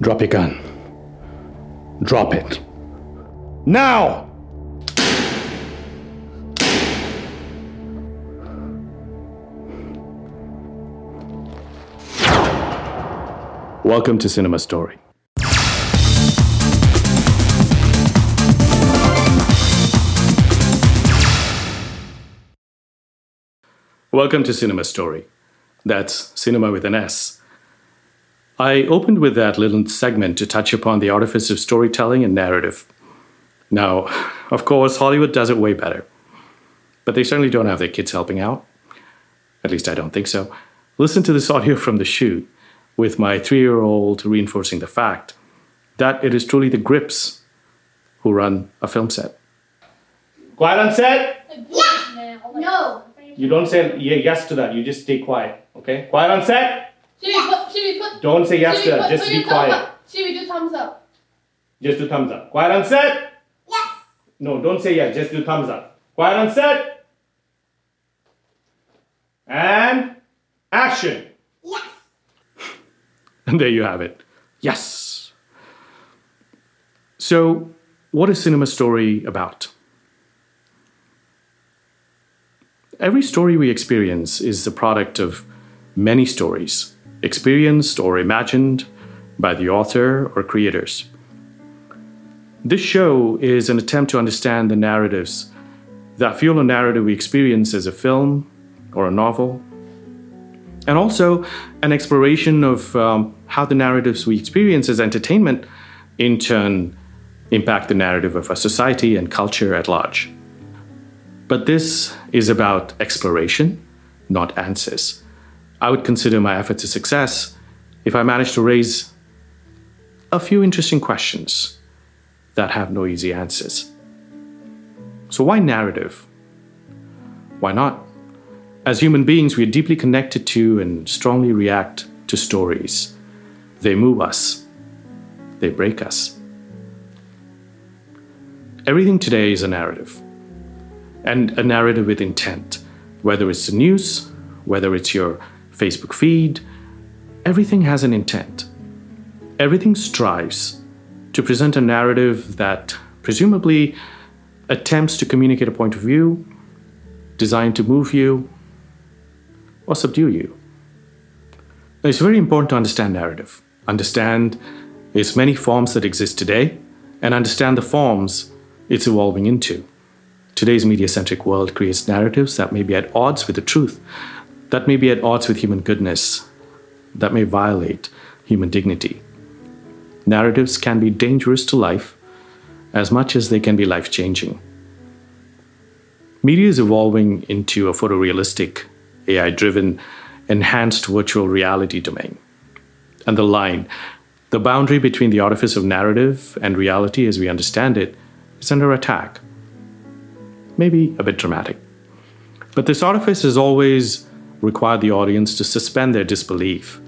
Drop your gun. Drop it. Now! Welcome to Sinema Story. Welcome to Sinema Story. That's cinema with an S. I opened with that little segment to touch upon the artifice of storytelling and narrative. Now, of course, Hollywood does it way better. But they certainly don't have their kids helping out. At least I don't think so. Listen to this audio from the shoot, with my three year old reinforcing the fact that it is truly the grips who run a film set. Quiet on set! No. You don't say yes to that, you just stay quiet, okay? Quiet on set! Should put, put, Don't say yes to that, put, just put be quiet. up? Should we do thumbs up? Just do thumbs up. Quiet on set! Yes. No, don't say yes, just do thumbs up. Quiet on set! And action! Yes. And there you have it. Yes! So, what is Sinema Story about? Every story we experience is the product of many stories, experienced or imagined by the author or creators. This show is an attempt to understand the narratives that fuel a narrative we experience as a film or a novel, and also an exploration of um, how the narratives we experience as entertainment in turn impact the narrative of our society and culture at large. But this is about exploration, not answers. I would consider my efforts a success if I manage to raise a few interesting questions that have no easy answers. So, why narrative? Why not? As human beings, we are deeply connected to and strongly react to stories. They move us, they break us. Everything today is a narrative, and a narrative with intent. Whether it's the news, whether it's your Facebook feed, everything has an intent. Everything strives to present a narrative that presumably attempts to communicate a point of view, designed to move you, or subdue you. It's very important to understand narrative, understand its many forms that exist today, and understand the forms it's evolving into. Today's media centric world creates narratives that may be at odds with the truth, that may be at odds with human goodness, that may violate human dignity. Narratives can be dangerous to life as much as they can be life changing. Media is evolving into a photorealistic, AI driven, enhanced virtual reality domain. And the line, the boundary between the artifice of narrative and reality as we understand it, is under attack. Maybe a bit dramatic. But this artifice is always required the audience to suspend their disbelief.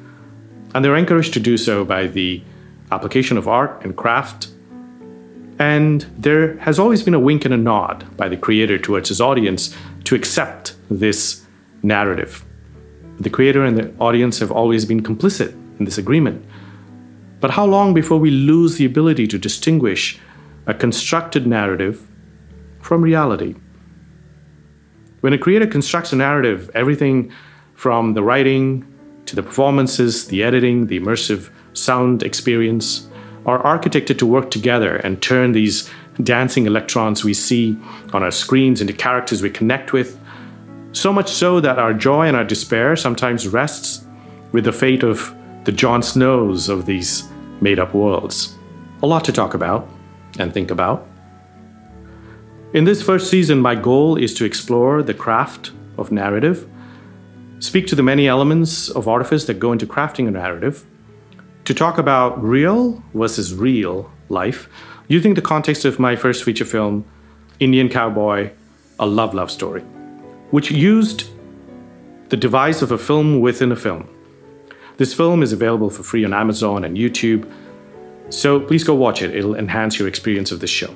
And they're encouraged to do so by the application of art and craft. And there has always been a wink and a nod by the creator towards his audience to accept this narrative. The creator and the audience have always been complicit in this agreement. But how long before we lose the ability to distinguish a constructed narrative from reality? When a creator constructs a narrative, everything from the writing to the performances, the editing, the immersive sound experience are architected to work together and turn these dancing electrons we see on our screens into characters we connect with. So much so that our joy and our despair sometimes rests with the fate of the Jon Snows of these made up worlds. A lot to talk about and think about. In this first season, my goal is to explore the craft of narrative, speak to the many elements of artifice that go into crafting a narrative, to talk about reel versus real life using the context of my first feature film, Indian Cowboy, A Love Love Story, which used the device of a film within a film. This film is available for free on Amazon and YouTube, so please go watch it. It'll enhance your experience of this show.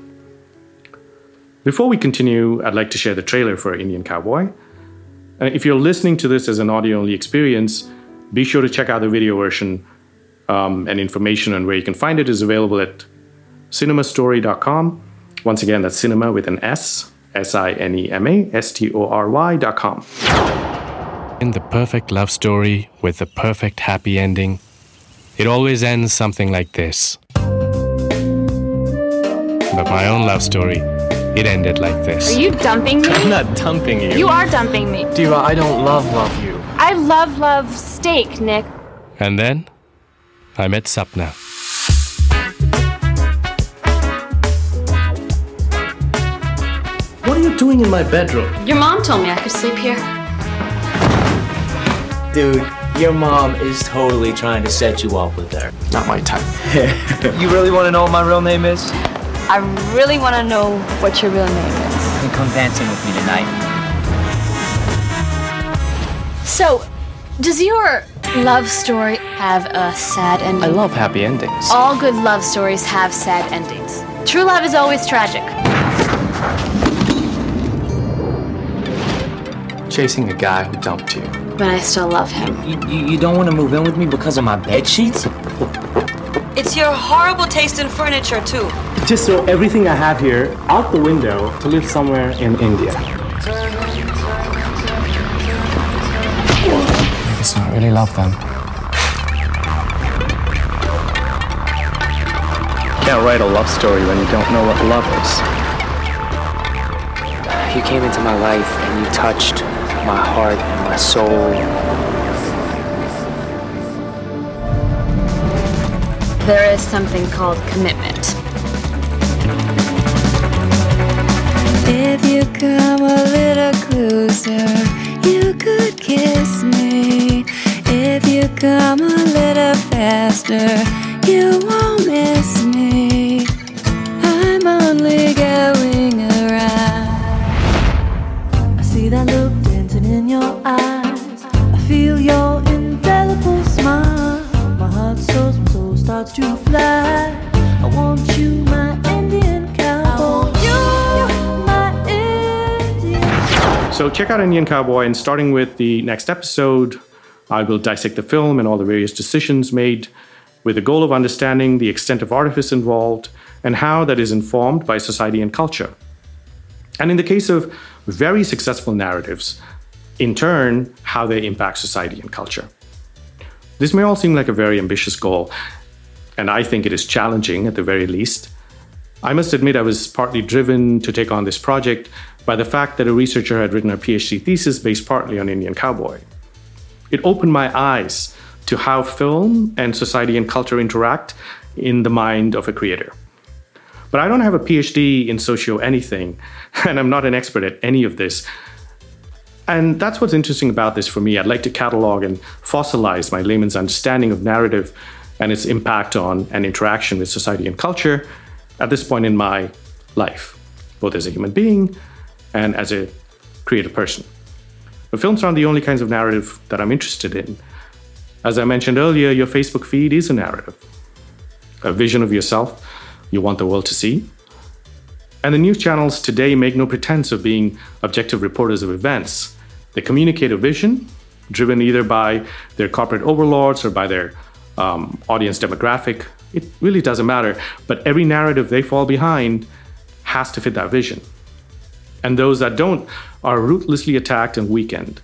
Before we continue, I'd like to share the trailer for Indian Cowboy. Uh, if you're listening to this as an audio only experience, be sure to check out the video version um, and information on where you can find it is available at sinemastory.com. Once again, that's cinema with an S, S I N E M A S T O R Y.com. In the perfect love story with the perfect happy ending, it always ends something like this. But my own love story, it ended like this. Are you dumping me? I'm not dumping you. You are dumping me. Diva, I don't love love you. I love, love steak, Nick. And then I met Sapna. What are you doing in my bedroom? Your mom told me I could sleep here. Dude, your mom is totally trying to set you up with her. Not my type. You really want to know what my real name is? I really want to know what your real name is. Then come dancing with me tonight. So, does your love story have a sad ending? I love happy endings. All good love stories have sad endings. True love is always tragic. Chasing a guy who dumped you. But I still love him. You, you, you don't want to move in with me because of my bed sheets? It's your horrible taste in furniture, too. Just throw everything I have here out the window to live somewhere in India. It's not really love then. Can't write a love story when you don't know what love is. You came into my life and you touched my heart and my soul. There is something called commitment. If you come a little closer, you could kiss me. If you come a little faster, you won't So check out Indian Cowboy, and starting with the next episode, I will dissect the film and all the various decisions made with the goal of understanding the extent of artifice involved and how that is informed by society and culture. And in the case of very successful narratives, in turn, how they impact society and culture. This may all seem like a very ambitious goal, and I think it is challenging at the very least. I must admit, I was partly driven to take on this project by the fact that a researcher had written a PhD thesis based partly on Indian Cowboy. It opened my eyes to how film and society and culture interact in the mind of a creator. But I don't have a PhD in socio anything, and I'm not an expert at any of this. And that's what's interesting about this for me. I'd like to catalog and fossilize my layman's understanding of narrative and its impact on and interaction with society and culture at this point in my life, both as a human being and as a creative person. But films aren't the only kinds of narrative that I'm interested in. As I mentioned earlier, your Facebook feed is a narrative, a vision of yourself you want the world to see. And the news channels today make no pretense of being objective reporters of events. They communicate a vision driven either by their corporate overlords or by their um, audience demographic. It really doesn't matter. But every narrative they fall behind has to fit that vision. And those that don't are ruthlessly attacked and weakened.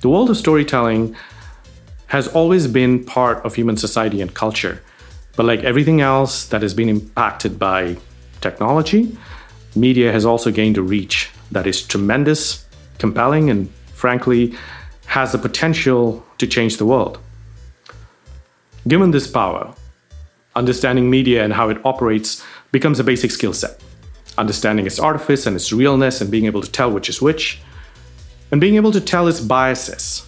The world of storytelling has always been part of human society and culture. But like everything else that has been impacted by technology, media has also gained a reach that is tremendous, compelling, and frankly, has the potential to change the world. Given this power, understanding media and how it operates becomes a basic skill set. Understanding its artifice and its realness, and being able to tell which is which, and being able to tell its biases.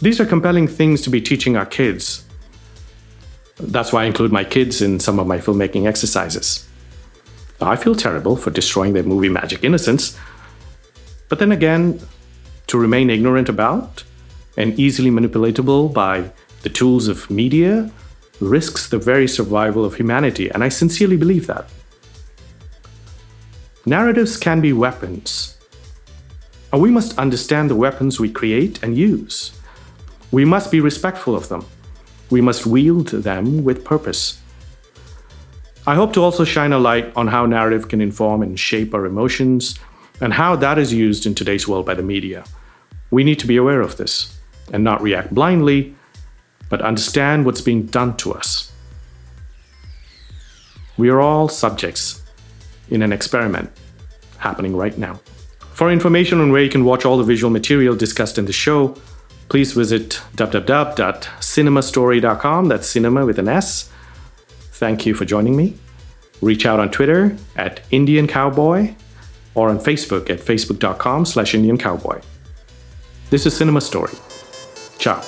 These are compelling things to be teaching our kids. That's why I include my kids in some of my filmmaking exercises. I feel terrible for destroying their movie magic innocence, but then again, to remain ignorant about and easily manipulatable by the tools of media risks the very survival of humanity, and I sincerely believe that. Narratives can be weapons, and we must understand the weapons we create and use. We must be respectful of them. We must wield them with purpose. I hope to also shine a light on how narrative can inform and shape our emotions and how that is used in today's world by the media. We need to be aware of this and not react blindly, but understand what's being done to us. We are all subjects in an experiment happening right now. For information on where you can watch all the visual material discussed in the show, please visit www.sinemastory.com. That's cinema with an S. Thank you for joining me. Reach out on Twitter at Indian Cowboy or on Facebook at facebook.com slash Indian Cowboy. This is Sinema Story. Ciao.